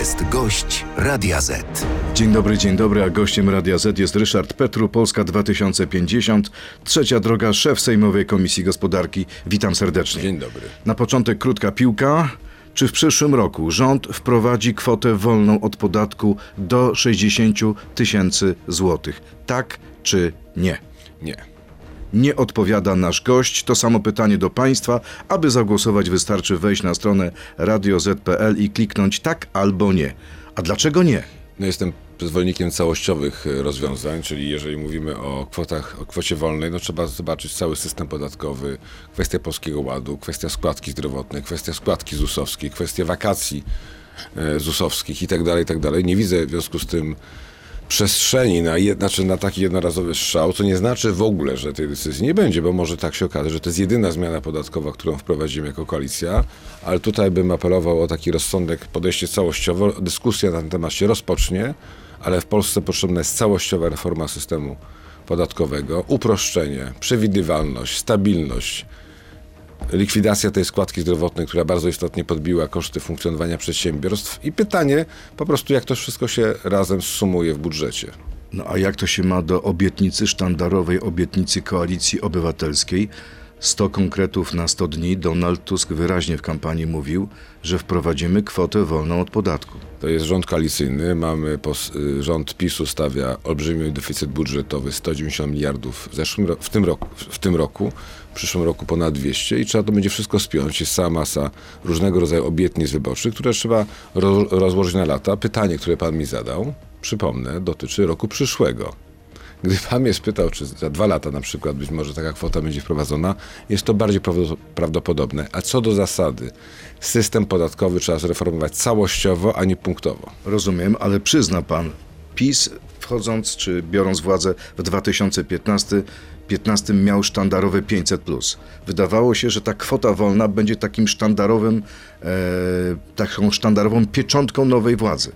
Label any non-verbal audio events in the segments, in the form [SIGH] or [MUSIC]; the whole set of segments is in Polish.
jest gość Radia Z. Dzień dobry, dzień dobry, a gościem Radia Z jest Ryszard Petru, Polska 2050, trzecia droga, szef Sejmowej Komisji Gospodarki. Witam serdecznie. Dzień dobry. Na początek krótka piłka. Czy w przyszłym roku rząd wprowadzi kwotę wolną od podatku do 60 tysięcy złotych? Tak czy nie? Nie. Nie odpowiada nasz gość. To samo pytanie do Państwa. Aby zagłosować, wystarczy wejść na stronę radioz.pl i kliknąć tak albo nie. A dlaczego nie? No jestem zwolennikiem całościowych e, rozwiązań, czyli jeżeli mówimy o kwotach, o kwocie wolnej, no trzeba zobaczyć cały system podatkowy, kwestia Polskiego Ładu, kwestia składki zdrowotnej, kwestia składki ZUS-owskiej, kwestia wakacji e, ZUS-owskich i tak dalej, tak dalej. Nie widzę w związku z tym przestrzeni na, znaczy na taki jednorazowy strzał, co nie znaczy w ogóle, że tej decyzji nie będzie, bo może tak się okazać, że to jest jedyna zmiana podatkowa, którą wprowadzimy jako koalicja, ale tutaj bym apelował o taki rozsądek, podejście całościowe. Dyskusja na ten temat się rozpocznie, ale w Polsce potrzebna jest całościowa reforma systemu podatkowego, uproszczenie, przewidywalność, stabilność, likwidacja tej składki zdrowotnej, która bardzo istotnie podbiła koszty funkcjonowania przedsiębiorstw i pytanie po prostu, jak to wszystko się razem sumuje w budżecie. No a jak to się ma do obietnicy sztandarowej, obietnicy Koalicji Obywatelskiej? 100 konkretów na 100 dni. Donald Tusk wyraźnie w kampanii mówił, że wprowadzimy kwotę wolną od podatku. To jest rząd koalicyjny. Mamy y, rząd PiSu stawia olbrzymi deficyt budżetowy 190 miliardów w, zeszłym, ro- w, tym roku, w tym roku, w przyszłym roku ponad 200 i trzeba to będzie wszystko spiąć. Jest cała masa różnego rodzaju obietnic wyborczych, które trzeba ro, rozłożyć na lata. Pytanie, które pan mi zadał, przypomnę, dotyczy roku przyszłego. Gdy pan mnie spytał, czy za dwa lata na przykład być może taka kwota będzie wprowadzona, jest to bardziej prawdo- prawdopodobne. A co do zasady, system podatkowy trzeba zreformować całościowo, a nie punktowo. Rozumiem, ale przyzna pan, PiS wchodząc czy biorąc władzę w 2015 15 miał sztandarowe 500. Wydawało się, że ta kwota wolna będzie takim sztandarowym, e, taką sztandarową pieczątką nowej władzy.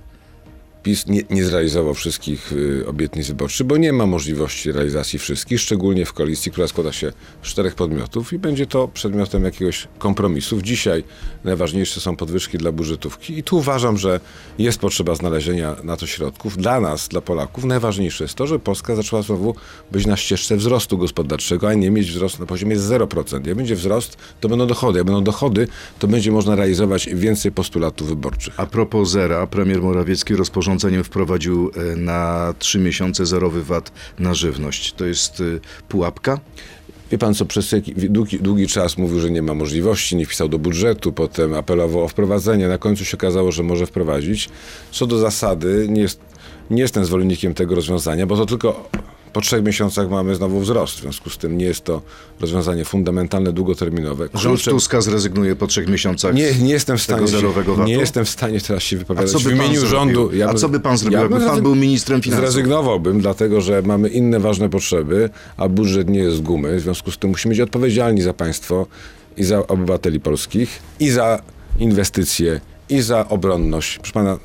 PiS nie, nie zrealizował wszystkich y, obietnic wyborczych, bo nie ma możliwości realizacji wszystkich, szczególnie w koalicji, która składa się z czterech podmiotów i będzie to przedmiotem jakiegoś kompromisów. Dzisiaj najważniejsze są podwyżki dla budżetówki i tu uważam, że jest potrzeba znalezienia na to środków. Dla nas, dla Polaków, najważniejsze jest to, że Polska zaczęła znowu być na ścieżce wzrostu gospodarczego, a nie mieć wzrostu na poziomie 0%. Jak będzie wzrost, to będą dochody. Jak będą dochody, to będzie można realizować więcej postulatów wyborczych. A propos zera, premier Morawiecki rozporządzeniem wprowadził e, na trzy miesiące zerowy VAT na żywność. To jest e, pułapka? Wie pan co, przez długi, długi czas mówił, że nie ma możliwości, nie wpisał do budżetu, potem apelował o wprowadzenie, na końcu się okazało, że może wprowadzić. Co do zasady, nie, jest, nie jestem zwolennikiem tego rozwiązania, bo to tylko po trzech miesiącach mamy znowu wzrost. W związku z tym nie jest to rozwiązanie fundamentalne, długoterminowe. Rząd Kluczem- Tuska zrezygnuje po trzech miesiącach nie, nie jestem w stanie zerowego VAT-u? nie jestem w stanie teraz się A wypowiadać co w imieniu rządu. A bym- co by pan zrobił, ja jakby pan był ministrem finansów? Zrezygnowałbym, dlatego że mamy inne ważne potrzeby, a budżet nie jest z gumy. W związku z tym musimy być odpowiedzialni za państwo i za obywateli polskich, i za inwestycje, i za obronność. Proszę pana, na-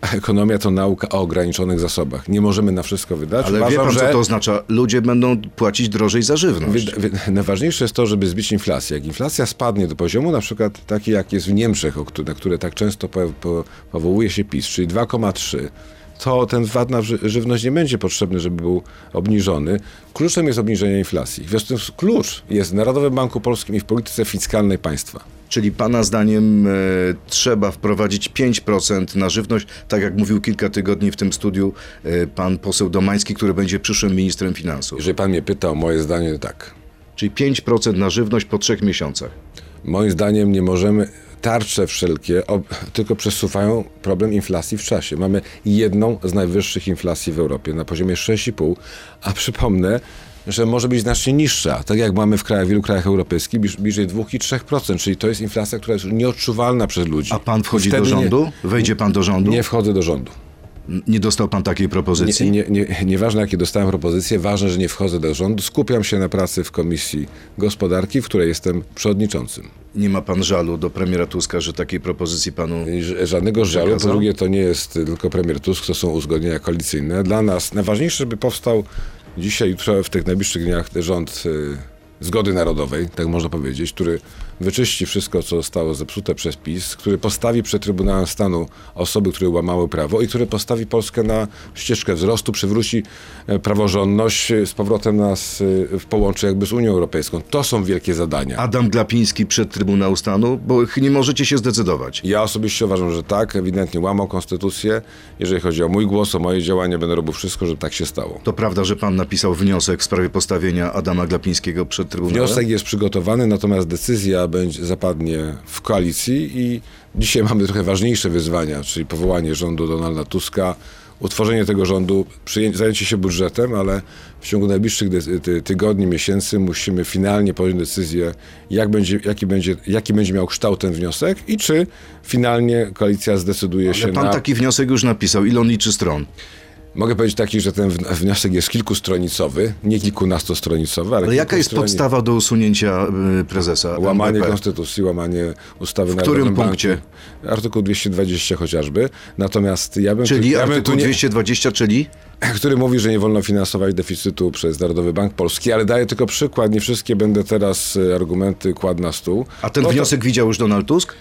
ekonomia to nauka o ograniczonych zasobach. Nie możemy na wszystko wydać. Ale wie Uważam, pan, co że to oznacza? Ludzie będą płacić drożej za żywność. Najważniejsze jest to, żeby zbić inflację. Jak inflacja spadnie do poziomu na przykład taki, jak jest w Niemczech, na które tak często po, po, powołuje się PiS, czyli 2,3, to ten VAT na ży- żywność nie będzie potrzebny, żeby był obniżony. Kluczem jest obniżenie inflacji. W związku z tym klucz jest w Narodowym Banku Polskim i w polityce fiskalnej państwa. Czyli pana zdaniem e, trzeba wprowadzić 5% na żywność, tak jak mówił kilka tygodni w tym studiu e, pan poseł Domański, który będzie przyszłym ministrem finansów. Jeżeli pan mnie pyta o moje zdanie, tak. Czyli 5% na żywność po trzech miesiącach. Moim zdaniem nie możemy, tarcze wszelkie ob, tylko przesuwają problem inflacji w czasie. Mamy jedną z najwyższych inflacji w Europie na poziomie 6,5, a przypomnę, że może być znacznie niższa, tak jak mamy w krajach, wielu krajach europejskich, bliż- bliżej 2 i 3%, czyli to jest inflacja, która jest nieodczuwalna przez ludzi. A pan wchodzi Wtedy do rządu? Wejdzie pan do rządu? Nie, Nie, nie wchodzę do rządu. nie dostał pan takiej propozycji? Nie, nie, nie, nieważne jakie dostałem propozycje, ważne, że nie wchodzę do rządu. Skupiam się na pracy w Komisji Gospodarki, w której jestem przewodniczącym. Nie ma pan żalu do premiera Tuska, że takiej propozycji panu... Żadnego żalu. Po drugie, to nie jest tylko premier Tusk, to są uzgodnienia koalicyjne. Dla nas najważniejsze, żeby powstał dzisiaj, jutro, w tych najbliższych dniach rząd y, zgody narodowej, tak można powiedzieć, który wyczyści wszystko, co zostało zepsute przez PiS, który postawi przed Trybunałem Stanu osoby, które łamały prawo i który postawi Polskę na ścieżkę wzrostu, przywróci e, praworządność, e, z powrotem nas e, w połączy jakby z Unią Europejską. To są wielkie zadania. Adam Glapiński przed Trybunał Stanu, bo nie możecie się zdecydować. Ja osobiście uważam, że tak, ewidentnie łamał konstytucję. Jeżeli chodzi o mój głos, o moje działania, będę robił wszystko, żeby tak się stało. To prawda, że pan napisał wniosek w sprawie postawienia Adama Glapińskiego przed Trybunałem? Wniosek jest przygotowany, natomiast decyzja będzie, zapadnie w koalicji i dzisiaj [LAUGHS] mamy trochę ważniejsze wyzwania, czyli powołanie rządu Donalda Tuska, utworzenie tego rządu, zajęcie się budżetem, ale w ciągu najbliższych tygodni, miesięcy musimy finalnie podjąć decyzję, jak będzie, jaki, będzie, jaki będzie miał kształt ten wniosek i czy finalnie koalicja zdecyduje się Ale pan na... taki wniosek już napisał. Ile on liczy stron? Mogę powiedzieć taki, że ten wn- wniosek jest kilkustronicowy, nie kilkunastostronicowy, ale, Ale jaka jest podstawa do usunięcia y, prezesa? Łamanie NBP? konstytucji, łamanie ustawy W którym Narodowym punkcie? Banku. Artykuł 220 chociażby. Natomiast ja bym Czyli tu, ja bym artykuł tu nie, 220, czyli? [CLEARS THROAT] który mówi, że nie wolno finansować deficytu przez Narodowy Bank Polski, ale daję tylko przykład, nie wszystkie będę teraz e, argumenty kładł na stół. A ten No to- wniosek widział już Donald Tusk?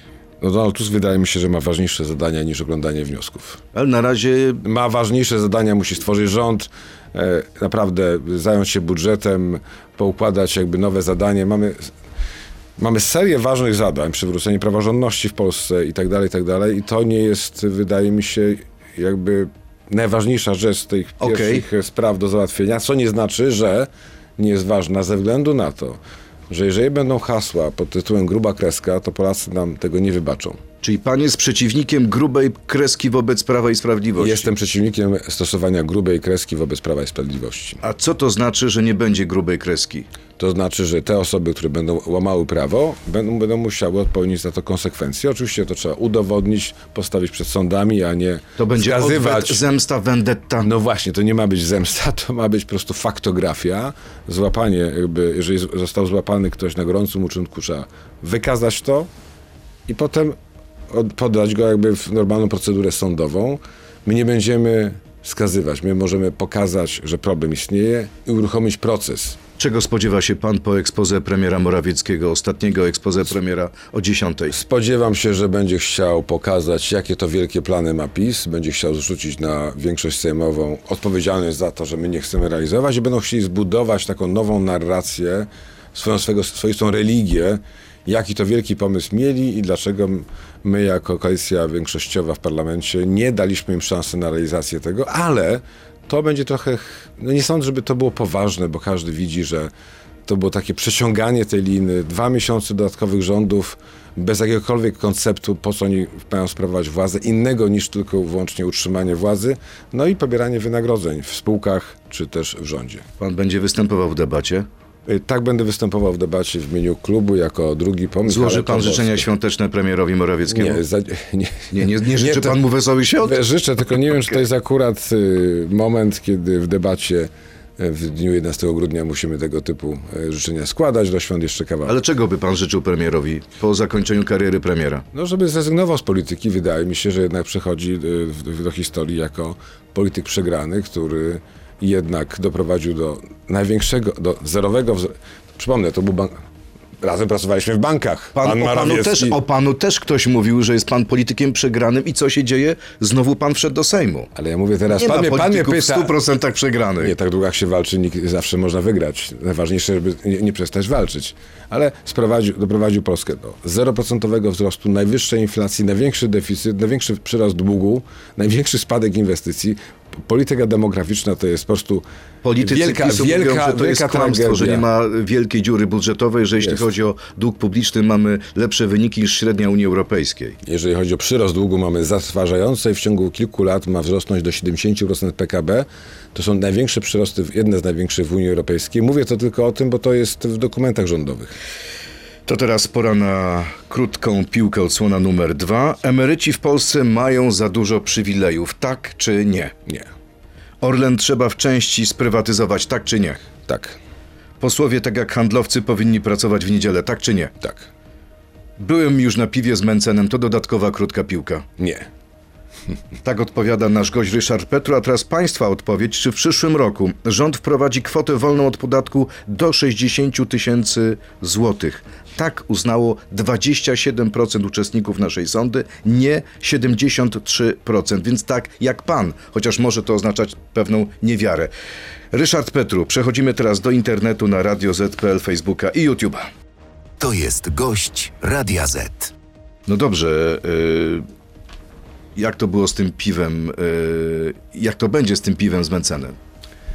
No Donald Tusk wydaje mi się, że ma ważniejsze zadania niż oglądanie wniosków. Ale na razie ma ważniejsze zadania, musi stworzyć rząd, e, naprawdę zająć się budżetem, poukładać jakby nowe zadanie. Mamy, mamy serię ważnych zadań, przywrócenie praworządności w Polsce i tak dalej, i tak dalej. I to nie jest, wydaje mi się, jakby najważniejsza rzecz z tych Okej. pierwszych spraw do załatwienia, co nie znaczy, że nie jest ważna ze względu na to, że jeżeli będą hasła pod tytułem gruba kreska, to Polacy nam tego nie wybaczą. Czyli pan jest przeciwnikiem grubej kreski wobec Prawa i Sprawiedliwości. Jestem przeciwnikiem stosowania grubej kreski wobec Prawa i Sprawiedliwości. A co to znaczy, że nie będzie grubej kreski? To znaczy, że te osoby, które będą łamały prawo, będą, będą musiały odpowiedzieć za to konsekwencje. Oczywiście to trzeba udowodnić, postawić przed sądami, a nie To będzie wskazywać. odwet, zemsta, vendetta. No właśnie, to nie ma być zemsta, to ma być po prostu faktografia, złapanie, jakby, jeżeli został złapany ktoś na gorącym uczynku, trzeba wykazać to i potem od, podać go jakby w normalną procedurę sądową. My nie będziemy skazywać, my możemy pokazać, że problem istnieje i uruchomić proces. Czego spodziewa się pan po ekspoze premiera Morawieckiego, ostatniego ekspoze premiera o 10? Spodziewam się, że będzie chciał pokazać, jakie to wielkie plany ma PiS, będzie chciał zrzucić na większość sejmową odpowiedzialność za to, że my nie chcemy realizować i będą chcieli zbudować taką nową narrację, swoją swego, swoistą religię, jaki to wielki pomysł mieli i dlaczego my jako koalicja większościowa w parlamencie nie daliśmy im szansy na realizację tego, ale to będzie trochę, no nie sądzę, żeby to było poważne, bo każdy widzi, że to było takie przeciąganie tej liny, dwa miesiące dodatkowych rządów, bez jakiegokolwiek konceptu, po co oni mają sprawować władzę, innego niż tylko wyłącznie utrzymanie władzy, no i pobieranie wynagrodzeń w spółkach czy też w rządzie. Pan będzie występował w debacie. Y, Tak będę występował w debacie w imieniu klubu jako drugi pomysł. Złoży pan życzenia świąteczne premierowi Morawieckiemu? Nie, za, nie, nie, nie, nie życzy pan mu wesołych świąt? Życzę, tylko nie wiem, czy to jest akurat y, moment, kiedy w debacie y, w dniu 11 grudnia musimy tego typu życzenia składać. Do świąt jeszcze kawałek. Ale czego by pan życzył premierowi po zakończeniu kariery premiera? No, żeby zrezygnował z polityki, wydaje mi się, że jednak przechodzi do historii jako polityk przegrany, który jednak doprowadził do największego, do zerowego. wzro- Przypomnę, to był bank. Razem pracowaliśmy w bankach. Pan, o, panu też, o panu też ktoś mówił, że jest pan politykiem przegranym i co się dzieje? Znowu pan wszedł do Sejmu. Ale ja mówię teraz, Nie pan mnie, pan mnie pyta. w 100% przegranych. Nie tak długo jak się walczy, nikt, zawsze można wygrać. Najważniejsze, żeby nie, nie przestać walczyć. Ale sprowadził, doprowadził Polskę do 0% wzrostu, najwyższej inflacji, największy deficyt, największy przyrost długu, największy spadek inwestycji. Polityka demograficzna to jest po prostu Politycy wielka, PiSu wielka, mówią, że to jest kłamstwo, że nie ma wielkiej dziury budżetowej, że jeśli Jest. chodzi o dług publiczny mamy lepsze wyniki niż średnia Unii Europejskiej. Jeżeli chodzi o przyrost długu, mamy zatrważający i w ciągu kilku lat ma wzrosnąć do 70% PKB. To są największe przyrosty, jedne z największych w Unii Europejskiej. Mówię to tylko o tym, bo to jest w dokumentach rządowych. To teraz pora na krótką piłkę odsłona numer dwa. Emeryci w Polsce mają za dużo przywilejów, tak czy nie? Nie. Orlen trzeba w części sprywatyzować, tak czy nie? Tak. Posłowie, tak jak handlowcy, powinni pracować w niedzielę, tak czy nie? Tak. Byłem już na piwie z Mencenem, to dodatkowa krótka piłka. Nie. [LAUGHS] Tak odpowiada nasz gość Ryszard Petru, a teraz Państwa odpowiedź. Czy w przyszłym roku rząd wprowadzi kwotę wolną od podatku do 60 tysięcy złotych? Tak uznało 27% uczestników naszej sądy, nie 73%. Więc tak jak Pan, chociaż może to oznaczać pewną niewiarę. Ryszard Petru, przechodzimy teraz do internetu na Radio Z.pl, Facebooka i YouTube'a. To jest gość Radia Z. No dobrze, y, jak to było z tym piwem? y, jak to będzie z tym piwem z Mencenem?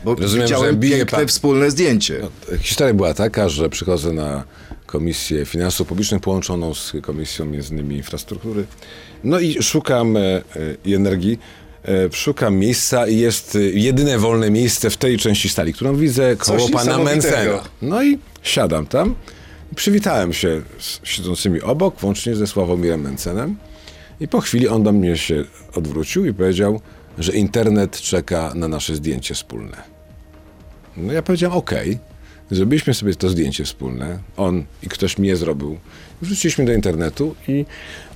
Bo Rozumiem, że widziałem bije piękne pan- wspólne zdjęcie. Historia była taka, że przychodzę na Komisję Finansów Publicznych połączoną z Komisją między innymi Infrastruktury. No i szukam e, e, i energii. e, Szukam miejsca i jest jedyne wolne miejsce w tej części sali, którą widzę koło Coś pana. Mencena. No i siadam tam. Przywitałem się z siedzącymi obok, włącznie ze Sławomirem Mencenem. I po chwili on do mnie się odwrócił i powiedział, że internet czeka na nasze zdjęcie wspólne. No ja powiedziałem, okej, zrobiliśmy sobie to zdjęcie wspólne, on i ktoś mnie zrobił. Wrzuciliśmy do internetu i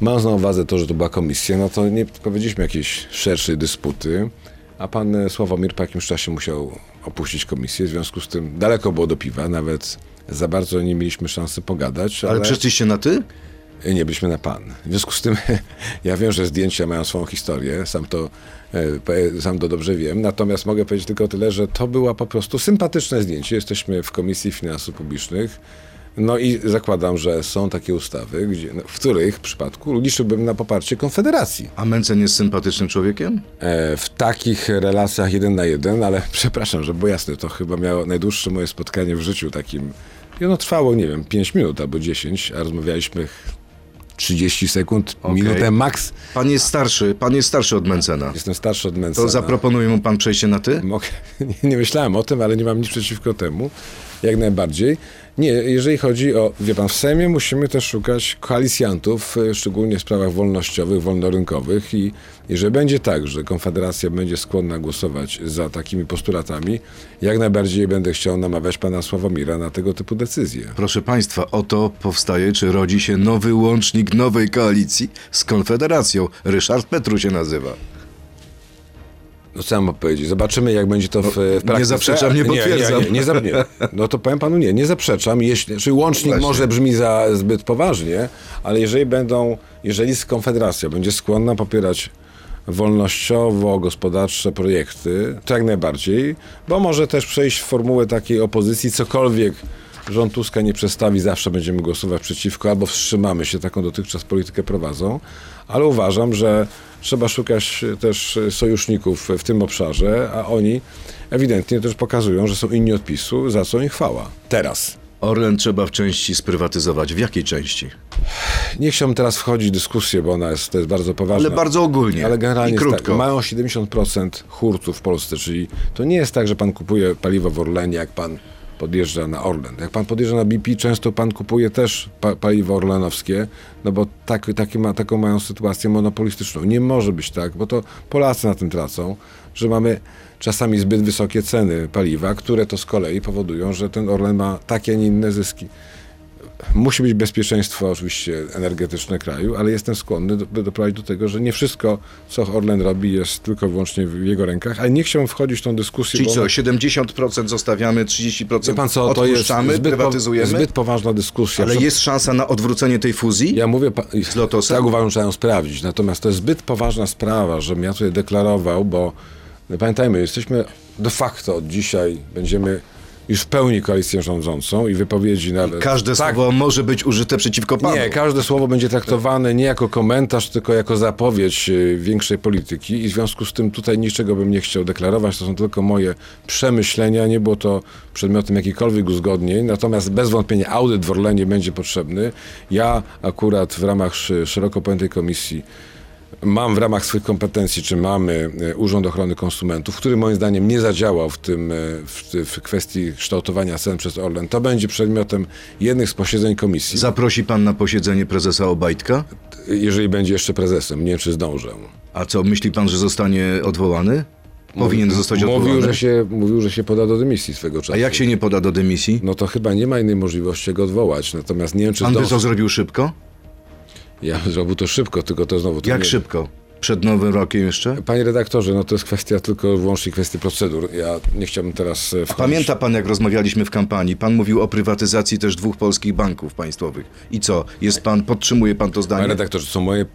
mając na uwadze to, że to była komisja, no to nie powiedzieliśmy jakiejś szerszej dysputy, a pan e, Sławomir po jakimś czasie musiał opuścić komisję, w związku z tym daleko było do piwa, nawet za bardzo nie mieliśmy szansy pogadać, Ale ale, przeszliście na ty? nie byliśmy na pan. W związku z tym [LAUGHS] ja wiem, że zdjęcia mają swoją historię, sam to, sam to dobrze wiem, natomiast mogę powiedzieć tylko tyle, że to było po prostu sympatyczne zdjęcie. Jesteśmy w Komisji Finansów Publicznych, no i zakładam, że są takie ustawy, gdzie, no, w których przypadku liczyłbym na poparcie Konfederacji. A Mencen jest sympatycznym człowiekiem? E, w takich relacjach jeden na jeden, ale [LAUGHS] przepraszam, że było jasne, to chyba miało najdłuższe moje spotkanie w życiu takim. I ono trwało, nie wiem, 5 minut albo 10, a rozmawialiśmy 30 sekund, Okej. minutę max. Pan jest starszy, pan jest starszy od Mencena. Jestem starszy od Mencena. To zaproponuje mu pan przejście na ty? Mogę, [LAUGHS] nie, nie myślałem o tym, ale nie mam nic przeciwko temu. Jak najbardziej. Nie, jeżeli chodzi o, wie pan, w Sejmie musimy też szukać koalicjantów, e, szczególnie w sprawach wolnościowych, wolnorynkowych i jeżeli będzie tak, że Konfederacja będzie skłonna głosować za takimi postulatami, jak najbardziej będę chciał namawiać pana Sławomira na tego typu decyzje. Proszę państwa, oto powstaje, czy rodzi się nowy łącznik nowej koalicji z Konfederacją. Ryszard Petru się nazywa. No co ja mam powiedzieć? Zobaczymy, jak będzie to w, w praktyce. zaprzeczam, nie potwierdzam. Nie, nie, nie, za- nie. No to powiem panu nie, nie zaprzeczam. Jeśli, czyli łącznik Właśnie. może brzmi za zbyt poważnie, ale jeżeli będą, jeżeli Konfederacja będzie skłonna popierać wolnościowo-gospodarcze projekty, to jak najbardziej, bo może też przejść w formułę takiej opozycji, cokolwiek rząd Tuska nie przedstawi, zawsze będziemy głosować przeciwko, albo wstrzymamy się, taką dotychczas politykę prowadzą, ale uważam, że trzeba szukać też sojuszników w tym obszarze, a oni ewidentnie też pokazują, że są inni od PiSu, za co im chwała. Teraz. Orlen trzeba w części sprywatyzować. W jakiej części? Nie chciałbym teraz wchodzić w dyskusję, bo ona jest, to jest bardzo poważna. Ale bardzo ogólnie Ale generalnie i jest krótko. Tak, mają 70% hurtów w Polsce, czyli to nie jest tak, że pan kupuje paliwo w Orlenie, jak pan podjeżdża na Orlen. Jak pan podjeżdża na BP, często pan kupuje też pa paliwo orlenowskie, no bo tak, takie ma, taką mają sytuację monopolistyczną. Nie może być tak, bo to Polacy na tym tracą, że mamy czasami zbyt wysokie ceny paliwa, które to z kolei powodują, że ten Orlen ma takie, a nie inne zyski. Musi być bezpieczeństwo oczywiście energetyczne kraju, ale jestem skłonny do, doprowadzić do tego, że nie wszystko, co Orlen robi, jest tylko i wyłącznie w jego rękach, ale nie chciałbym wchodzić w tą dyskusję. Czyli co, ona- 70% zostawiamy, 30% Wie pan co, to jest zbyt, po, prywatyzujemy? zbyt poważna dyskusja. Ale jest szansa na odwrócenie tej fuzji? Ja mówię, pa- Lotosem? tak uważam, że trzeba ją sprawdzić. Natomiast to jest zbyt poważna sprawa, żebym ja tutaj deklarował, bo no, pamiętajmy, jesteśmy de facto od dzisiaj będziemy już w pełni koalicją rządzącą i wypowiedzi nawet. Każde tak, słowo może być użyte przeciwko panu. Nie, każde słowo będzie traktowane nie jako komentarz, tylko jako zapowiedź y, większej polityki i w związku z tym tutaj niczego bym nie chciał deklarować. To są tylko moje przemyślenia. Nie było to przedmiotem jakichkolwiek uzgodnień, natomiast bez wątpienia audyt w Orlenie będzie potrzebny. Ja akurat w ramach szeroko pojętej komisji Mam w ramach swoich kompetencji, czy mamy e, Urząd Ochrony Konsumentów, który moim zdaniem nie zadziałał w tym, e, w, w kwestii kształtowania cen przez Orlen. To będzie przedmiotem jednych z posiedzeń komisji. Zaprosi pan na posiedzenie prezesa Obajtka? jeżeli będzie jeszcze prezesem. Nie wiem, czy zdążę. A co, myśli pan, że zostanie odwołany? Powinien zostać odwołany? Mówił że, się, mówił, że się poda do dymisji swego czasu. A jak się nie poda do dymisji? No to chyba nie ma innej możliwości go odwołać. Natomiast nie wiem, czy Pan by zdąży. to zrobił szybko? Ja zrobił to szybko, tylko to znowu... To Jak nie... szybko? Przed Nowym Rokiem jeszcze? Panie redaktorze, no to jest kwestia tylko wyłącznie kwestii procedur. Ja nie chciałbym teraz e, A wchodzić. pamięta pan, jak rozmawialiśmy w kampanii? Pan mówił o prywatyzacji też dwóch polskich banków państwowych. I co? Jest pan, podtrzymuje pan to Panie zdanie? redaktorze, to są moje, e,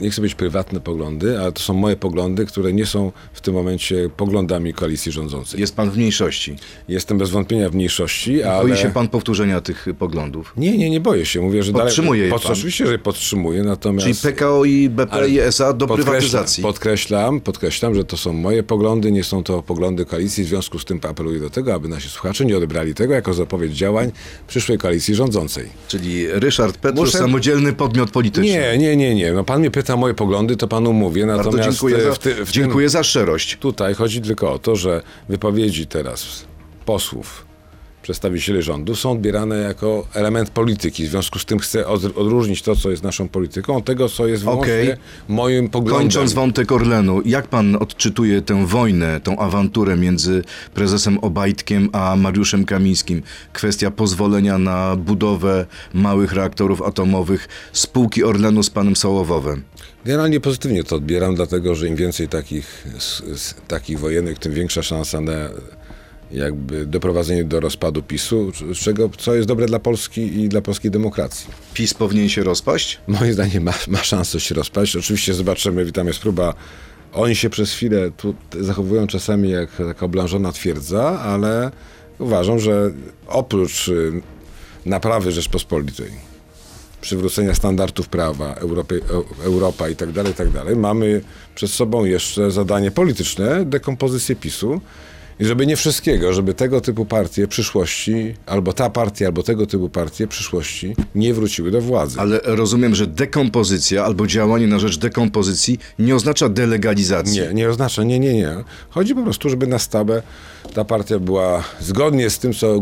nie chcę być prywatne poglądy, ale to są moje poglądy, które nie są w tym momencie poglądami koalicji rządzącej. Jest pan w mniejszości. Jestem bez wątpienia w mniejszości, ale... Boi się pan powtórzenia tych poglądów? Nie, nie, nie boję się. Mówię, że Podtrzymuje je dalej... pan? Oczywiście, że podtrzymuję, natomiast... Czyli PKO i BP Ale i SA do podkreślam- prywatyzacji. Podkreślam, podkreślam, że to są moje poglądy, nie są to poglądy koalicji. W związku z tym apeluję do tego, aby nasi słuchacze nie odebrali tego jako zapowiedź działań przyszłej koalicji rządzącej. Czyli Ryszard Petru, Muszę- samodzielny podmiot polityczny. Nie, nie, nie, nie. No pan mnie pyta o moje poglądy, to panu mówię. Bardzo Natomiast dziękuję, e, za, w ty, w dziękuję za szczerość. Tutaj chodzi tylko o to, że wypowiedzi teraz posłów, przedstawicieli rządu są odbierane jako element polityki. W związku z tym chcę od, odróżnić to, co jest naszą polityką, od tego, co jest wyłącznie Okej. moim poglądem. Kończąc wątek Orlenu, jak pan odczytuje tę wojnę, tą awanturę między prezesem Obajtkiem a Mariuszem Kamińskim? Kwestia pozwolenia na budowę małych reaktorów atomowych spółki Orlenu z panem Sołowowem. Generalnie pozytywnie to odbieram, dlatego że im więcej takich, takich wojennych, tym większa szansa na jakby doprowadzenie do rozpadu PiSu, z czego, co jest dobre dla Polski i dla polskiej demokracji. PiS powinien się rozpaść? Moim zdaniem ma, ma szansę się rozpaść. Oczywiście zobaczymy, tam jest próba. Oni się przez chwilę tu zachowują czasami jak taka oblężona twierdza, ale uważam, że oprócz y, naprawy Rzeczpospolitej, przywrócenia standardów prawa, Europy, Eu- Europa i tak dalej, i tak dalej, mamy przed sobą jeszcze zadanie polityczne, dekompozycję PiSu. I żeby nie wszystkiego, żeby tego typu partie przyszłości, albo ta partia, albo tego typu partie przyszłości nie wróciły do władzy. Ale rozumiem, że dekompozycja albo działanie na rzecz dekompozycji nie oznacza delegalizacji. Nie, nie oznacza, nie, nie, nie. Chodzi po prostu, żeby na stałe ta partia była zgodnie z tym, co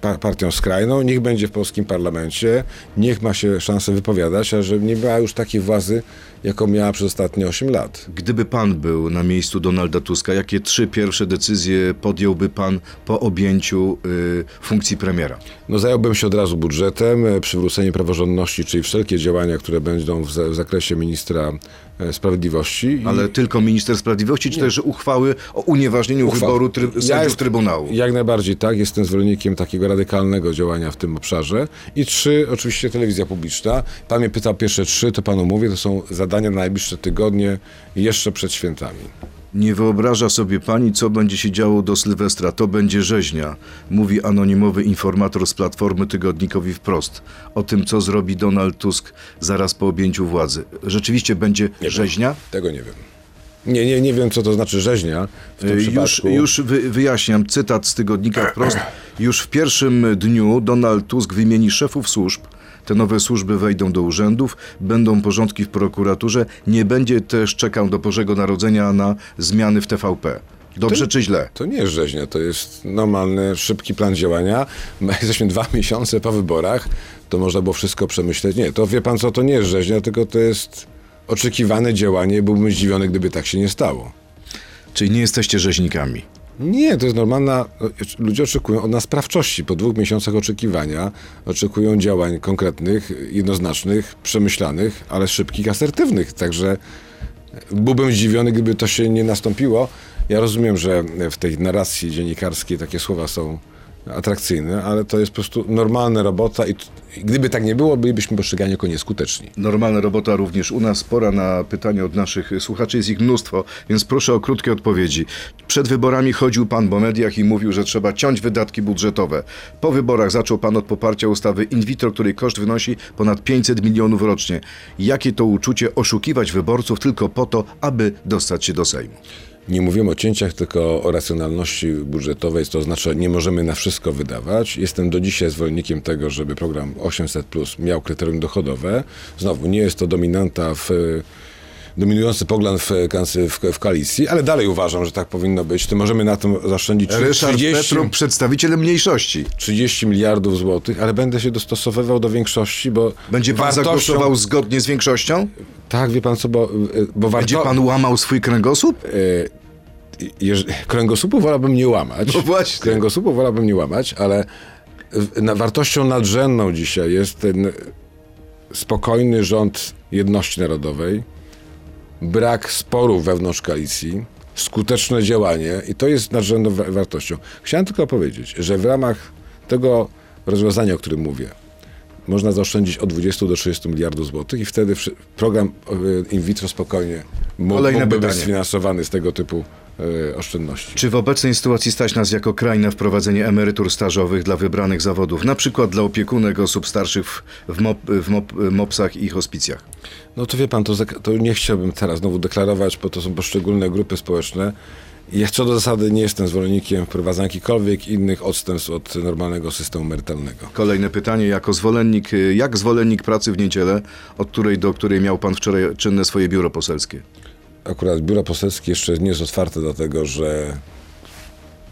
pa- partią skrajną, niech będzie w polskim parlamencie, niech ma się szansę wypowiadać, a żeby nie miała już takiej władzy, jaką miała przez ostatnie 8 lat. Gdyby pan był na miejscu Donalda Tuska, jakie trzy pierwsze decyzje podjąłby pan po objęciu y, funkcji premiera? No zająłbym się od razu budżetem, e, przywróceniem praworządności, czyli wszelkie działania, które będą w, w zakresie ministra e, sprawiedliwości. I- Ale tylko minister sprawiedliwości, czy też uchwały o unieważnieniu Uchwał. wyboru tryb, sędziów jest- Trybunału? Jak najbardziej tak, jestem zwolennikiem takiego radykalnego działania w tym obszarze. I trzy, oczywiście telewizja publiczna. Pan mnie pytał pierwsze trzy, to panu mówię, to są zadania na najbliższe tygodnie, jeszcze przed świętami. Nie wyobraża sobie pani, co będzie się działo do Sylwestra. To będzie rzeźnia, mówi anonimowy informator z Platformy Tygodnikowi Wprost. O tym, co zrobi Donald Tusk zaraz po objęciu władzy. Rzeczywiście będzie rzeźnia? Tego nie wiem. Nie, nie, nie wiem, co to znaczy rzeźnia Y, Już, przypadku. już wy, wyjaśniam, cytat z tygodnika wprost. Już w pierwszym dniu Donald Tusk wymieni szefów służb. Te nowe służby wejdą do urzędów, będą porządki w prokuraturze, nie będzie też czekał do Bożego Narodzenia na zmiany w TVP. Dobrze czy źle? To nie jest rzeźnia, to jest normalny, szybki plan działania. My [LAUGHS] Jesteśmy dwa miesiące po wyborach, to można było wszystko przemyśleć. Nie, to wie pan co, to nie jest rzeźnia, tylko to jest oczekiwane działanie. Byłbym zdziwiony, gdyby tak się nie stało. Czyli nie jesteście rzeźnikami. Nie, to jest normalna. Ludzie oczekują od nas sprawczości. Po dwóch miesiącach oczekiwania oczekują działań konkretnych, jednoznacznych, przemyślanych, ale szybkich, asertywnych. Także byłbym zdziwiony, gdyby to się nie nastąpiło. Ja rozumiem, że w tej narracji dziennikarskiej takie słowa są atrakcyjne, ale to jest po prostu normalna robota i i gdyby tak nie było, bylibyśmy postrzegani jako nieskuteczni. Normalna robota również u nas. Pora na pytania od naszych słuchaczy. Jest ich mnóstwo, więc proszę o krótkie odpowiedzi. Przed wyborami chodził pan po mediach i mówił, że trzeba ciąć wydatki budżetowe. Po wyborach zaczął pan od poparcia ustawy in vitro, której koszt wynosi ponad 500 milionów rocznie. Jakie to uczucie oszukiwać wyborców tylko po to, aby dostać się do Sejmu? Nie mówimy o cięciach, tylko o racjonalności budżetowej, to znaczy nie możemy na wszystko wydawać. Jestem do dzisiaj zwolennikiem tego, żeby program 800 Plus miał kryterium dochodowe. Znowu, nie jest to dominanta w dominujący pogląd w, w, w koalicji, ale dalej uważam, że tak powinno być. To możemy na tym zaoszczędzić Ryszard 30, Petru, przedstawiciel mniejszości. 30 miliardów złotych, ale będę się dostosowywał do większości, bo Będzie pan wartością- zagłosował zgodnie z większością? Tak, wie pan co, bo, bo Będzie warto... pan łamał swój kręgosłup? Jeż... Kręgosłupu wolałbym nie łamać. No właśnie. Kręgosłupu wolałbym nie łamać, ale wartością nadrzędną dzisiaj jest ten spokojny rząd jedności narodowej, brak sporów wewnątrz koalicji, skuteczne działanie i to jest nadrzędną wa- wartością. Chciałem tylko powiedzieć, że w ramach tego rozwiązania, o którym mówię, można zaoszczędzić od 20 do 30 miliardów złotych i wtedy program e, in vitro spokojnie mógłby być sfinansowany z tego typu e, oszczędności. Czy w obecnej sytuacji stać nas jako kraj na wprowadzenie emerytur stażowych dla wybranych zawodów, na przykład dla opiekunek osób starszych w, w, mop, w mop, mopsach i hospicjach? No to wie pan, to, to nie chciałbym teraz znowu deklarować, bo to są poszczególne grupy społeczne. Ja co do zasady nie jestem zwolennikiem wprowadzania jakichkolwiek innych odstępstw od normalnego systemu emerytalnego. Kolejne pytanie. Jako zwolennik, y, jak zwolennik pracy w niedzielę, od której do której miał pan wczoraj czynne swoje biuro poselskie? Akurat biuro poselskie jeszcze nie jest otwarte, dlatego że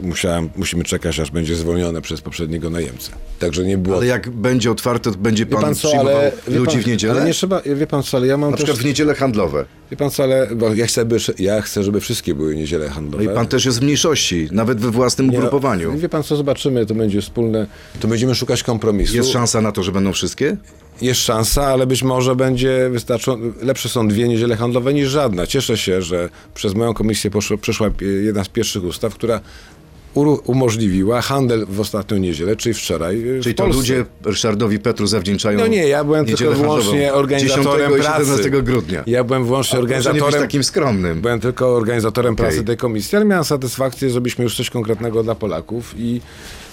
musiałem, musimy czekać, aż będzie zwolnione przez poprzedniego najemcę. Także nie było... Ale jak będzie otwarte, to będzie pan, pan co, przyjmował ale... ludzi pan, w niedzielę? Ale nie trzeba... Wie pan co, ale ja mam Na przykład też... w niedzielę handlowe. Wie pan co, ale... Bo ja chcę, by, ja chcę, żeby wszystkie były niedziele handlowe. No i pan też jest w mniejszości, nawet we własnym Nie, ugrupowaniu. Wie pan co, zobaczymy, to będzie wspólne... To będziemy szukać kompromisu. Jest szansa na to, że będą wszystkie? Jest szansa, ale być może będzie wystarczą, lepsze są dwie niedziele handlowe niż żadna. Cieszę się, że przez moją komisję poszło, przeszła jedna z pierwszych ustaw, która umożliwiła handel w ostatnią niedzielę, czyli wczoraj e, Czyli to ludzie Ryszardowi Petru zawdzięczają No nie, ja byłem tylko wyłącznie handlową. organizatorem 10 i pracy. 17 grudnia. Ja byłem wyłącznie nie być organizatorem. takim skromnym. Byłem tylko organizatorem Okej. pracy tej komisji, ale miałem satysfakcję, zrobiliśmy już coś konkretnego dla Polaków i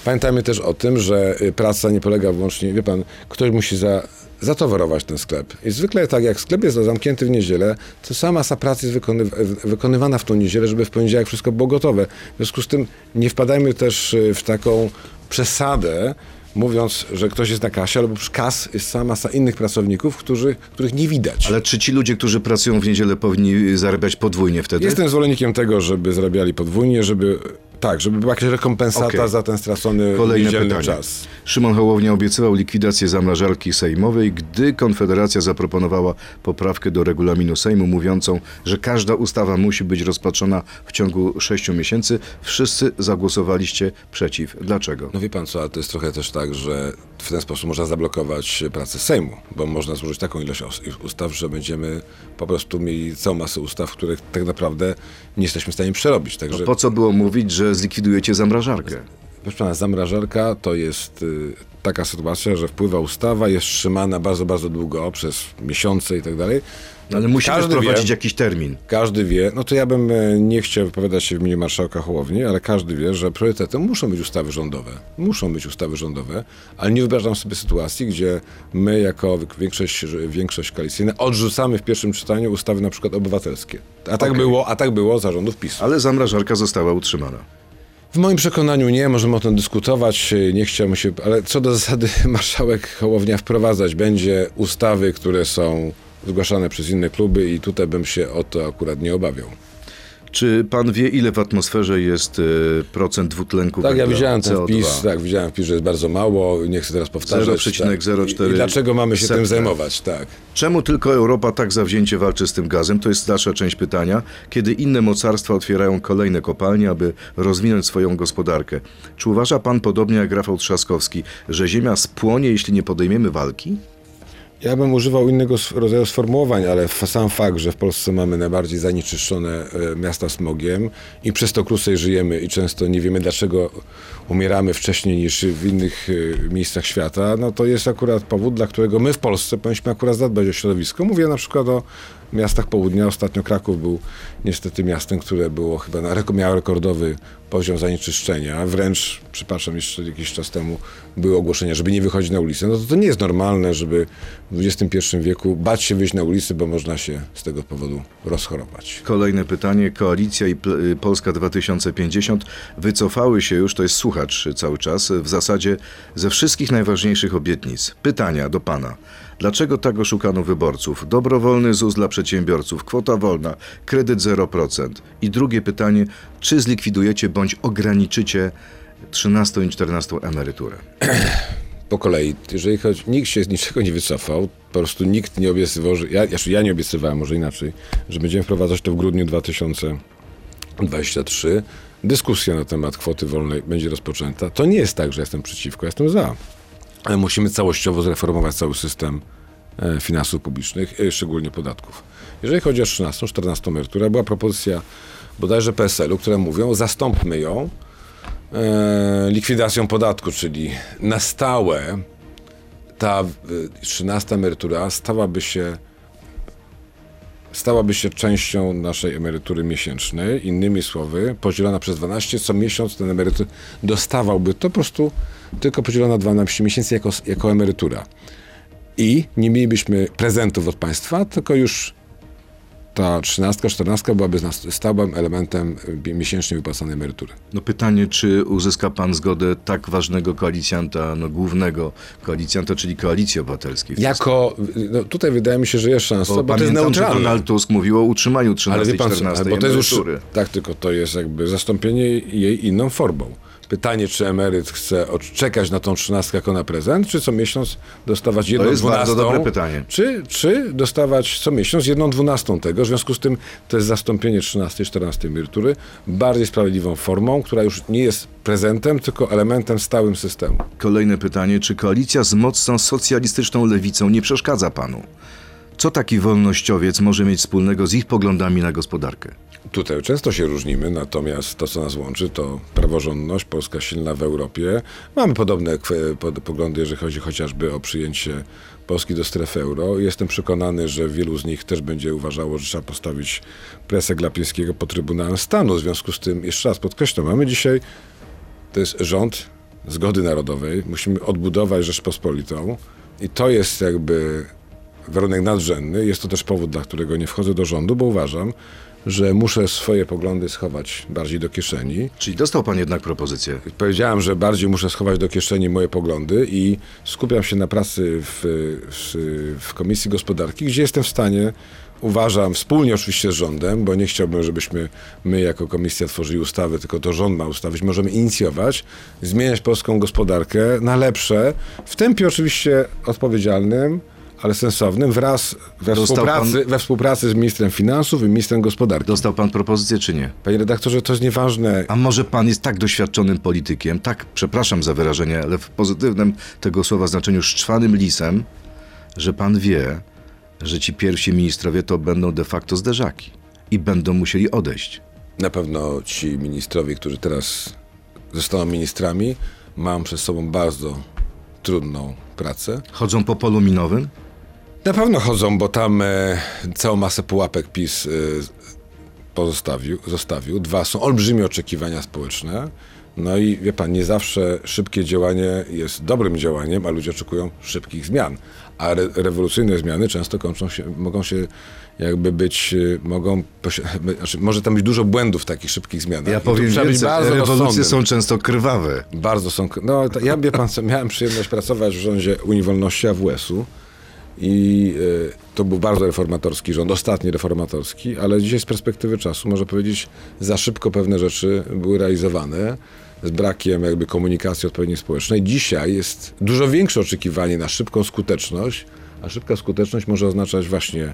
pamiętajmy też o tym, że y, praca nie polega wyłącznie, wie pan, ktoś musi za, zatowarować ten sklep. I zwykle tak jak sklep jest zamknięty w niedzielę, to sama masa pracy jest wykonyw- wykonywana w tą niedzielę, żeby w poniedziałek wszystko było gotowe. W związku z tym nie wpadajmy też y, w taką przesadę, mówiąc, że ktoś jest na kasie, albo przy kas jest cała masa innych pracowników, którzy, których nie widać. Ale czy ci ludzie, którzy pracują w niedzielę powinni zarabiać podwójnie wtedy? Jestem zwolennikiem tego, żeby zarabiali podwójnie, żeby tak, żeby była jakaś rekompensata Okej. za ten stracony Kolejne pytanie. czas. Szymon Hołownia obiecywał likwidację zamrażarki sejmowej, gdy Konfederacja zaproponowała poprawkę do regulaminu Sejmu mówiącą, że każda ustawa musi być rozpatrzona w ciągu sześciu miesięcy. Wszyscy zagłosowaliście przeciw. Dlaczego? No wie pan co, ale to jest trochę też tak, że w ten sposób można zablokować pracę Sejmu, bo można złożyć taką ilość ustaw, że będziemy po prostu mieli całą masę ustaw, których tak naprawdę nie jesteśmy w stanie przerobić. Także Po co było mówić, że zlikwidujecie zamrażarkę? Proszę pana, zamrażarka to jest y, taka sytuacja, że wpływa ustawa, jest trzymana bardzo, bardzo długo, przez miesiące i tak dalej. Ale musicie Każdy wprowadzić wie, jakiś termin. Każdy wie, no to ja bym e, nie chciał wypowiadać się w imieniu marszałka Hołowni, ale każdy wie, że priorytetem muszą być ustawy rządowe. Muszą być ustawy rządowe, ale nie wyobrażam sobie sytuacji, gdzie my jako większość, większość koalicyjna odrzucamy w pierwszym czytaniu ustawy na przykład obywatelskie. A tak, Okej. było, a tak było za rządów PiSu. Ale zamrażarka została utrzymana. W moim przekonaniu nie, możemy o tym dyskutować, nie chciałbym się, ale co do zasady [LAUGHS] marszałek Hołownia wprowadzać będzie ustawy, które są zgłaszane przez inne kluby i tutaj bym się o to akurat nie obawiał. Czy pan wie, ile w atmosferze jest e, procent dwutlenku Tak, ja widziałem ten CO2? wpis, tak, widziałem wpis, że jest bardzo mało, nie chcę teraz powtarzać. 0,04 tak. I, I dlaczego mamy się tym zajmować, tak. Czemu tylko Europa tak zawzięcie walczy z tym gazem? To jest dalsza część pytania. Kiedy inne mocarstwa otwierają kolejne kopalnie, aby rozwinąć swoją gospodarkę. Czy uważa pan, podobnie jak Rafał Trzaskowski, że Ziemia spłonie, jeśli nie podejmiemy walki? Ja bym używał innego rodzaju sformułowań, ale sam fakt, że w Polsce mamy najbardziej zanieczyszczone e, miasta smogiem i przez to krócej żyjemy i często nie wiemy dlaczego umieramy wcześniej niż w innych e, miejscach świata, no to jest akurat powód, dla którego my w Polsce powinniśmy akurat zadbać o środowisko. Mówię na przykład o miastach południa. Ostatnio Kraków był niestety miastem, które było chyba na, miało rekordowy poziom zanieczyszczenia. Wręcz, przypatrzam, jeszcze jakiś czas temu były ogłoszenia, żeby nie wychodzić na ulicę. No to, to nie jest normalne, żeby w XXI wieku bać się wyjść na ulicę, bo można się z tego powodu rozchorować. Kolejne pytanie. Koalicja i y, Polska 2050 wycofały się już, to jest słuchacz cały czas, w zasadzie ze wszystkich najważniejszych obietnic. Pytania do pana. Dlaczego tak oszukano wyborców? Dobrowolny ZUS dla przedsiębiorców, kwota wolna, kredyt 0%. I drugie pytanie, czy zlikwidujecie bądź ograniczycie 13 i 14 emeryturę? Po kolei, jeżeli chodzi, nikt się z niczego nie wycofał, po prostu nikt nie obiecywał, że, ja, znaczy ja nie obiecywałem, może inaczej, że będziemy wprowadzać to w grudniu 2023. Dyskusja na temat kwoty wolnej będzie rozpoczęta. To nie jest tak, że jestem przeciwko, jestem za. Ale musimy całościowo zreformować cały system e, finansów publicznych, e, szczególnie podatków. Jeżeli chodzi o 13, 14 emeryturę, była propozycja bodajże PSL-u, które mówią, zastąpmy ją e, likwidacją podatku, czyli na stałe ta y, 13 emerytura stałaby się stałaby się częścią naszej emerytury miesięcznej. Innymi słowy, podzielona przez 12, co miesiąc ten emeryt dostawałby to po prostu tylko podzielona 12 miesięcy jako, jako emerytura. I nie mielibyśmy prezentów od państwa, tylko już ta 13, 14 byłaby stałym elementem y, miesięcznie wypłacanej emerytury. No pytanie, czy uzyska pan zgodę tak ważnego koalicjanta, no głównego koalicjanta, czyli Koalicji Obywatelskiej? Jako, no tutaj wydaje mi się, że jest szansa, Bo bo, to jest pamiętam, że neutralne. Donald Tusk mówił o utrzymaniu 13 Ale pan, i co, 14 ale bo to jest już, tak, tylko to jest jakby zastąpienie jej inną formą. Pytanie, czy emeryt chce czekać na tą trzynastkę jako na prezent, czy co miesiąc dostawać jedną jest bardzo dwunastą, dobre pytanie. Czy, czy dostawać co miesiąc jedną dwunastą tego. W związku z tym to jest zastąpienie 13 14 emerytury bardziej sprawiedliwą formą, która już nie jest prezentem, tylko elementem stałym systemu. Kolejne pytanie, czy koalicja z mocną socjalistyczną lewicą nie przeszkadza panu? Co taki wolnościowiec może mieć wspólnego z ich poglądami na gospodarkę? Tutaj często się różnimy, natomiast to, co nas łączy, to praworządność, Polska silna w Europie. Mamy podobne poglądy, jeżeli chodzi chociażby o przyjęcie Polski do strefy euro. Jestem przekonany, że wielu z nich też będzie uważało, że trzeba postawić presję Glapińskiego pod Trybunałem Stanu. W związku z tym, jeszcze raz podkreślam, mamy dzisiaj, to jest rząd zgody narodowej. Musimy odbudować Rzeczpospolitą i to jest jakby warunek nadrzędny. Jest to też powód, dla którego nie wchodzę do rządu, bo uważam, że muszę swoje poglądy schować bardziej do kieszeni. Czyli dostał pan jednak propozycję. Powiedziałem, że bardziej muszę schować do kieszeni moje poglądy i skupiam się na pracy w, w, w Komisji Gospodarki, gdzie jestem w stanie, uważam, wspólnie oczywiście z rządem, bo nie chciałbym, żebyśmy my jako komisja tworzyli ustawy, tylko to rząd ma ustawić. Możemy inicjować, zmieniać polską gospodarkę na lepsze, w tempie oczywiście odpowiedzialnym, ale sensownym, wraz we współpracy, we współpracy z ministrem finansów i ministrem gospodarki. Dostał pan propozycję czy nie? Panie redaktorze, to jest nieważne. A może pan jest tak doświadczonym politykiem, tak, przepraszam za wyrażenie, ale w pozytywnym tego słowa znaczeniu szczwanym lisem, że pan wie, że ci pierwsi ministrowie to będą de facto zderzaki i będą musieli odejść. Na pewno ci ministrowie, którzy teraz zostaną ministrami, mają przed sobą bardzo trudną pracę. Chodzą po polu minowym? Na pewno chodzą, bo tam e, całą masę pułapek PiS e, pozostawił, zostawił. Dwa, są olbrzymie oczekiwania społeczne. No i wie pan, nie zawsze szybkie działanie jest dobrym działaniem, a ludzie oczekują szybkich zmian. A re, rewolucyjne zmiany często kończą się, mogą się jakby być, e, mogą, [LAUGHS] znaczy, może tam być dużo błędów w takich szybkich zmianach. Ja powiem więcej, bardzo rewolucje rozsądnym. są często krwawe. Bardzo są. No, ja wie pan co, miałem przyjemność pracować w rządzie Unii Wolności AWS-u i e, to był bardzo reformatorski rząd, ostatni reformatorski, ale dzisiaj z perspektywy czasu można powiedzieć, za szybko pewne rzeczy były realizowane z brakiem jakby komunikacji odpowiedniej społecznej. Dzisiaj jest dużo większe oczekiwanie na szybką skuteczność, a szybka skuteczność może oznaczać właśnie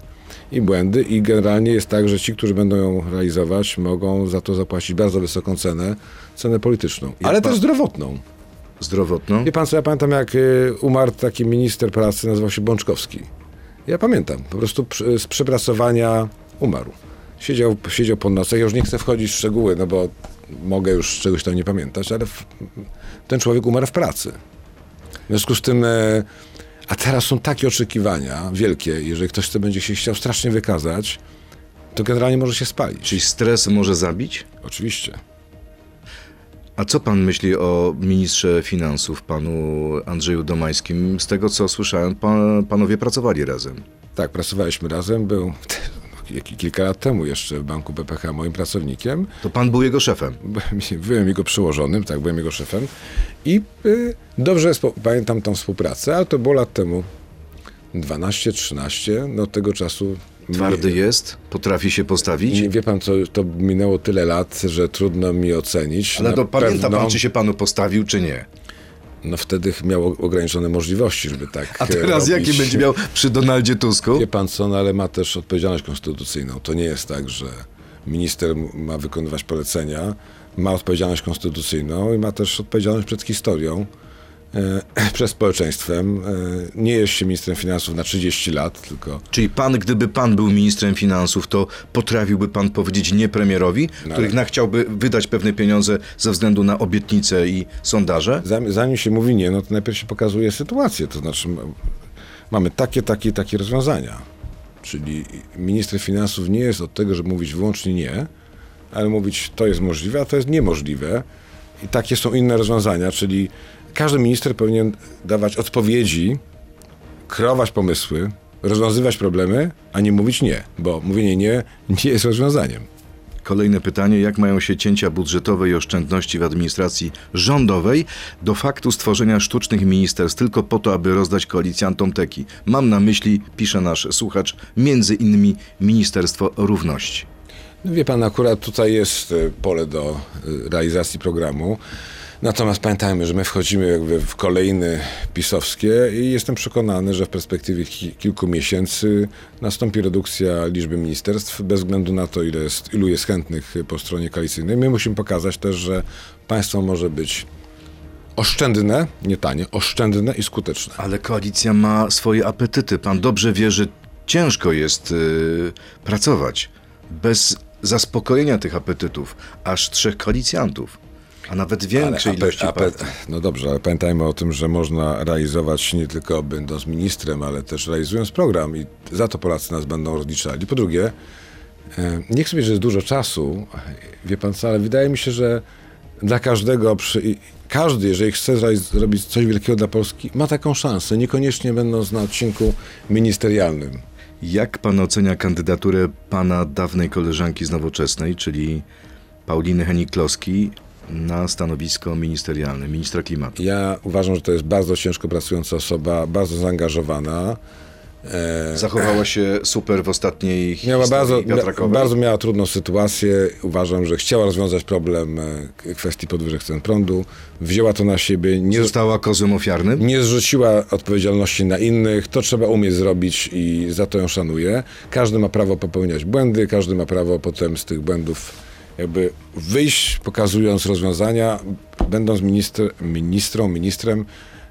i błędy i generalnie jest tak, że ci, którzy będą ją realizować, mogą za to zapłacić bardzo wysoką cenę, cenę polityczną, ale też zdrowotną. Zdrowotną? Wie pan co, ja pamiętam jak y, umarł taki minister pracy, nazywał się Bączkowski. Ja pamiętam, po prostu przy- z przepracowania umarł. Siedział, siedział po nocach, ja już nie chcę wchodzić w szczegóły, no bo mogę już czegoś tam nie pamiętać, ale w, ten człowiek umarł w pracy. W związku z tym, e, a teraz są takie oczekiwania wielkie, jeżeli ktoś chce, będzie się chciał strasznie wykazać, to generalnie może się spalić. Czyli stres może zabić? Oczywiście. A co pan myśli o ministrze finansów, panu Andrzeju Domańskim? Z tego co słyszałem, pan, panowie pracowali razem. Tak, pracowaliśmy razem, był [LAUGHS] ki- kilka lat temu jeszcze w banku BPH moim pracownikiem. To pan był jego szefem. Byłem, jego przełożonym, tak, byłem jego szefem i y, dobrze pamiętam tą współpracę, ale to było lat temu 12-13, no tego czasu... Twardy jest, potrafi się postawić. nie, wie pan co, to minęło tyle lat, że trudno mi ocenić. Ale Na to pamięta pewno- pan, czy się panu postawił, czy nie? No wtedy miał ograniczone możliwości, żeby tak A teraz robić. jaki będzie miał przy Donaldzie Tusku? Wie pan co, no ale ma też odpowiedzialność konstytucyjną. To nie jest tak, że minister ma wykonywać polecenia, ma odpowiedzialność konstytucyjną i ma też odpowiedzialność przed historią. E, [CLEARS THROAT] przez społeczeństwem. E, nie jest się ministrem finansów na 30 lat, tylko Czyli pan, gdyby pan był ministrem finansów, to potrafiłby pan powiedzieć nie premierowi, których na chciałby wydać pewne pieniądze ze względu na obietnice i sondaże? Zanim, się mówi nie, no to najpierw się pokazuje sytuację. To znaczy, mamy takie, takie, takie rozwiązania. Czyli minister finansów nie jest od tego, żeby mówić wyłącznie nie, ale mówić to jest możliwe, a to jest niemożliwe. I takie są inne rozwiązania, czyli każdy minister powinien dawać odpowiedzi, kreować pomysły, rozwiązywać problemy, a nie mówić nie, bo mówienie nie nie jest rozwiązaniem. Kolejne pytanie, jak mają się cięcia budżetowe i oszczędności w administracji rządowej do faktu stworzenia sztucznych ministerstw tylko po to, aby rozdać koalicjantom teki? Mam na myśli, pisze nasz słuchacz, między innymi Ministerstwo Równości. No wie pan, akurat tutaj jest e, pole do e, realizacji programu. Natomiast pamiętajmy, że my wchodzimy jakby w kolejny pisowskie i jestem przekonany, że w perspektywie ki- kilku miesięcy nastąpi redukcja liczby ministerstw bez względu na to, ile jest, ilu jest chętnych po stronie koalicyjnej. My musimy pokazać też, że państwo może być oszczędne, nie tanie, oszczędne i skuteczne. Ale koalicja ma swoje apetyty. Pan dobrze wie, że ciężko jest y, pracować bez zaspokojenia tych apetytów aż trzech koalicjantów, a nawet większej ape- ilości ape- partii. No dobrze, ale pamiętajmy o tym, że można realizować nie tylko będąc ministrem, ale też realizując program i za to Polacy nas będą rozliczali. Po drugie, e, nie chcę powiedzieć, że jest dużo czasu, wie pan co, ale wydaje mi się, że dla każdego, przy, każdy, jeżeli chce zrobić coś wielkiego dla Polski, ma taką szansę, niekoniecznie będąc na odcinku ministerialnym. Jak pan ocenia kandydaturę pana dawnej koleżanki z Nowoczesnej, czyli Pauliny Henik-Kloski na stanowisko ministerialne, ministra klimatu? Ja uważam, że to jest bardzo ciężko pracująca osoba, bardzo zaangażowana. E, Zachowała się super w ostatniej Miała bardzo, mia, bardzo miała trudną sytuację. Uważam, że chciała rozwiązać problem e, kwestii podwyżek cen prądu. Wzięła to na siebie, nie, Została kozłem ofiarnym? nie zrzuciła odpowiedzialności na innych. To trzeba umieć zrobić i za to ją szanuję. Każdy ma prawo popełniać błędy, każdy ma prawo potem z tych błędów jakby wyjść, pokazując rozwiązania. Będąc minister, ministrą, ministrem,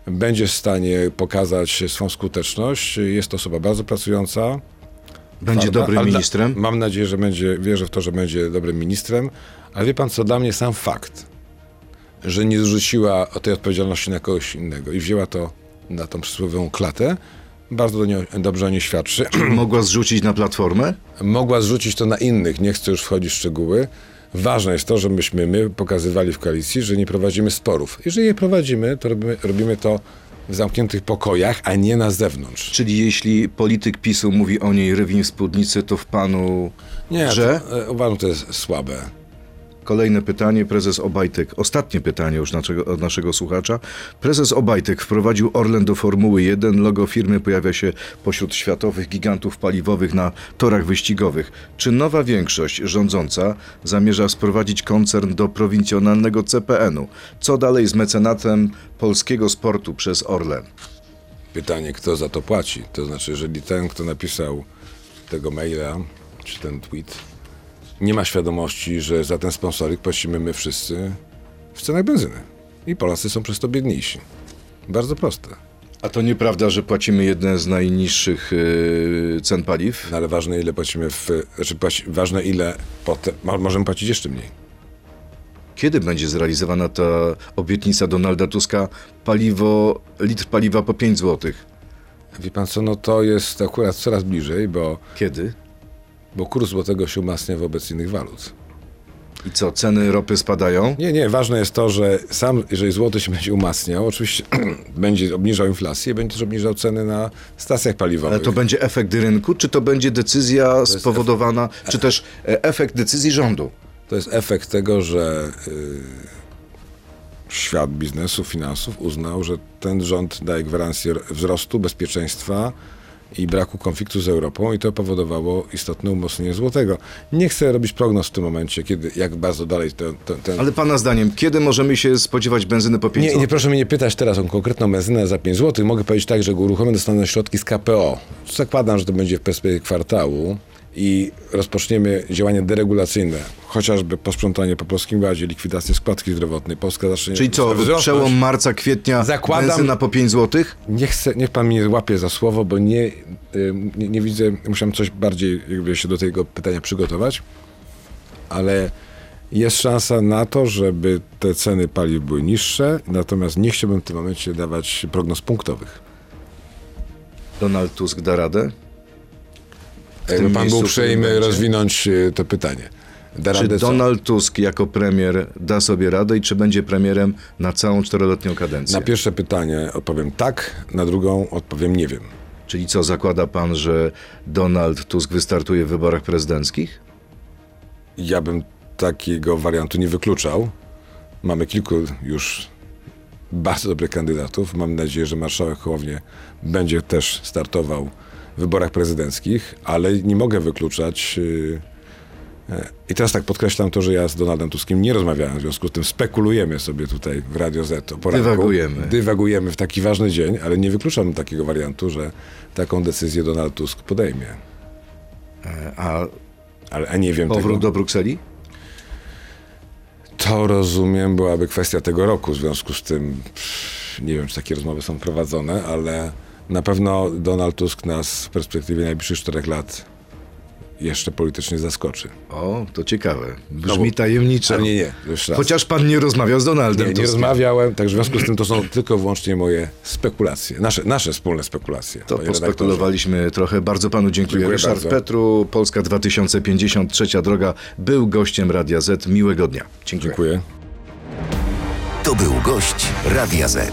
będzie w stanie pokazać swą skuteczność. Jest to osoba bardzo pracująca. Będzie Twarda, dobrym ministrem? Mam nadzieję, że będzie, wierzę w to, że będzie dobrym ministrem. Ale wie pan co, dla mnie sam fakt, że nie zrzuciła o tej odpowiedzialności na kogoś innego i wzięła to na tą przysłowiową klatę, bardzo do niej, dobrze o niej świadczy. Mogła zrzucić na platformę? Mogła zrzucić to na innych, nie chcę już wchodzić w szczegóły. Ważne jest to, żebyśmy my pokazywali w koalicji, że nie prowadzimy sporów. Jeżeli je prowadzimy, to robimy, robimy to w zamkniętych pokojach, a nie na zewnątrz. Czyli jeśli polityk PiSu mówi o niej rywin w spódnicy, to w panu Nie, że? to, e, uważam, to jest słabe. Kolejne pytanie, prezes Obajtek. Ostatnie pytanie już naszego, od naszego słuchacza. Prezes Obajtek wprowadził Orlen do Formuły 1. Logo firmy pojawia się pośród światowych gigantów paliwowych na torach wyścigowych. Czy nowa większość rządząca zamierza sprowadzić koncern do prowincjonalnego CPN-u? Co dalej z mecenatem polskiego sportu przez Orlen? Pytanie, kto za to płaci? To znaczy, jeżeli ten, kto napisał tego maila, czy ten tweet, nie ma świadomości, że za ten sponsoring płacimy my wszyscy w cenach benzyny. I Polacy są przez to biedniejsi. Bardzo proste. A to nieprawda, że płacimy jedne z najniższych yy, cen paliw? No ale ważne, ile płacimy w... Znaczy, płaci, ważne, ile potem... mo- Możemy płacić jeszcze mniej. Kiedy będzie zrealizowana ta obietnica Donalda Tuska? Paliwo, litr paliwa po 5 zł. Wie pan co, no to jest akurat coraz bliżej, bo, Kiedy? Bo kurs złotego się umacnia wobec innych walut. I co, ceny ropy spadają? Nie, nie, ważne jest to, że sam, jeżeli złoty się będzie umacniał, oczywiście [CLEARS THROAT] będzie obniżał inflację, będzie też obniżał ceny na stacjach paliwowych. Ale to będzie efekt rynku, czy to będzie decyzja spowodowana, czy też e, efekt decyzji rządu? To jest efekt tego, że y, świat biznesu, finansów uznał, że ten rząd daje gwarancję wzrostu, bezpieczeństwa i braku konfliktu z Europą i to powodowało istotne umocnienie złotego. Nie chcę robić prognoz w tym momencie, kiedy, jak bardzo dalej ten... ten. Ale pana zdaniem, kiedy możemy się spodziewać benzyny po 5 Nie, zł? nie proszę mnie nie pytać teraz o konkretną benzynę za 5 zł. Mogę powiedzieć tak, że go uruchomię, dostanę środki z KPO. Zakładam, że to będzie w perspektywie kwartału i rozpoczniemy działania deregulacyjne, chociażby posprzątanie po Polskim Ładzie, likwidację składki zdrowotnej, Polska zacznie Czyli co, wzrosnąć. przełom marca, kwietnia, Zakładam- benzyna po 5 zł? Nie chcę, niech pan mnie łapie za słowo, bo nie, y, nie, nie widzę, musiałem coś bardziej jakby się do tego pytania przygotować, ale jest szansa na to, żeby te ceny paliw były niższe, natomiast nie chciałbym w tym momencie dawać prognoz punktowych. Donald Tusk da radę? Jakby pan był uprzejmy rozwinąć y, to pytanie. Da Czy radę co? Donald Tusk jako premier da sobie radę i czy będzie premierem na całą czteroletnią kadencję? Na pierwsze pytanie odpowiem tak, na drugą odpowiem nie wiem. Czyli co, zakłada pan, że Donald Tusk wystartuje w wyborach prezydenckich? Ja bym takiego wariantu nie wykluczał. Mamy kilku już bardzo dobrych kandydatów. Mam nadzieję, że marszałek Hołownie będzie też startował wyborach prezydenckich, ale nie mogę wykluczać. yy, e, I teraz tak podkreślam to, że ja z Donaldem Tuskiem nie rozmawiałem, w związku z tym spekulujemy sobie tutaj w Radio Z o poranku. Dywagujemy. Dywagujemy w taki ważny dzień, ale nie wykluczam takiego wariantu, że taką decyzję Donald Tusk podejmie. A Ale a nie wiem tego. powrót do Brukseli? To rozumiem, byłaby kwestia tego roku. W związku z tym nie wiem, czy takie rozmowy są prowadzone, ale na pewno Donald Tusk nas w perspektywie najbliższych czterech lat jeszcze politycznie zaskoczy. O, to ciekawe. Brzmi No bo- tajemniczo. Nie, nie. Chociaż pan nie rozmawiał z Donaldem nie, nie rozmawiałem, także w związku z tym to są tylko i wyłącznie moje spekulacje, nasze, nasze wspólne spekulacje. To panie redaktorze. pospekulowaliśmy trochę. Bardzo panu dziękuję. Dziękuję Ryszard bardzo. Petru, Polska 2050, trzecia droga, był gościem Radia Z. Miłego dnia. Dziękuję. Dziękuję. To był gość Radia Z.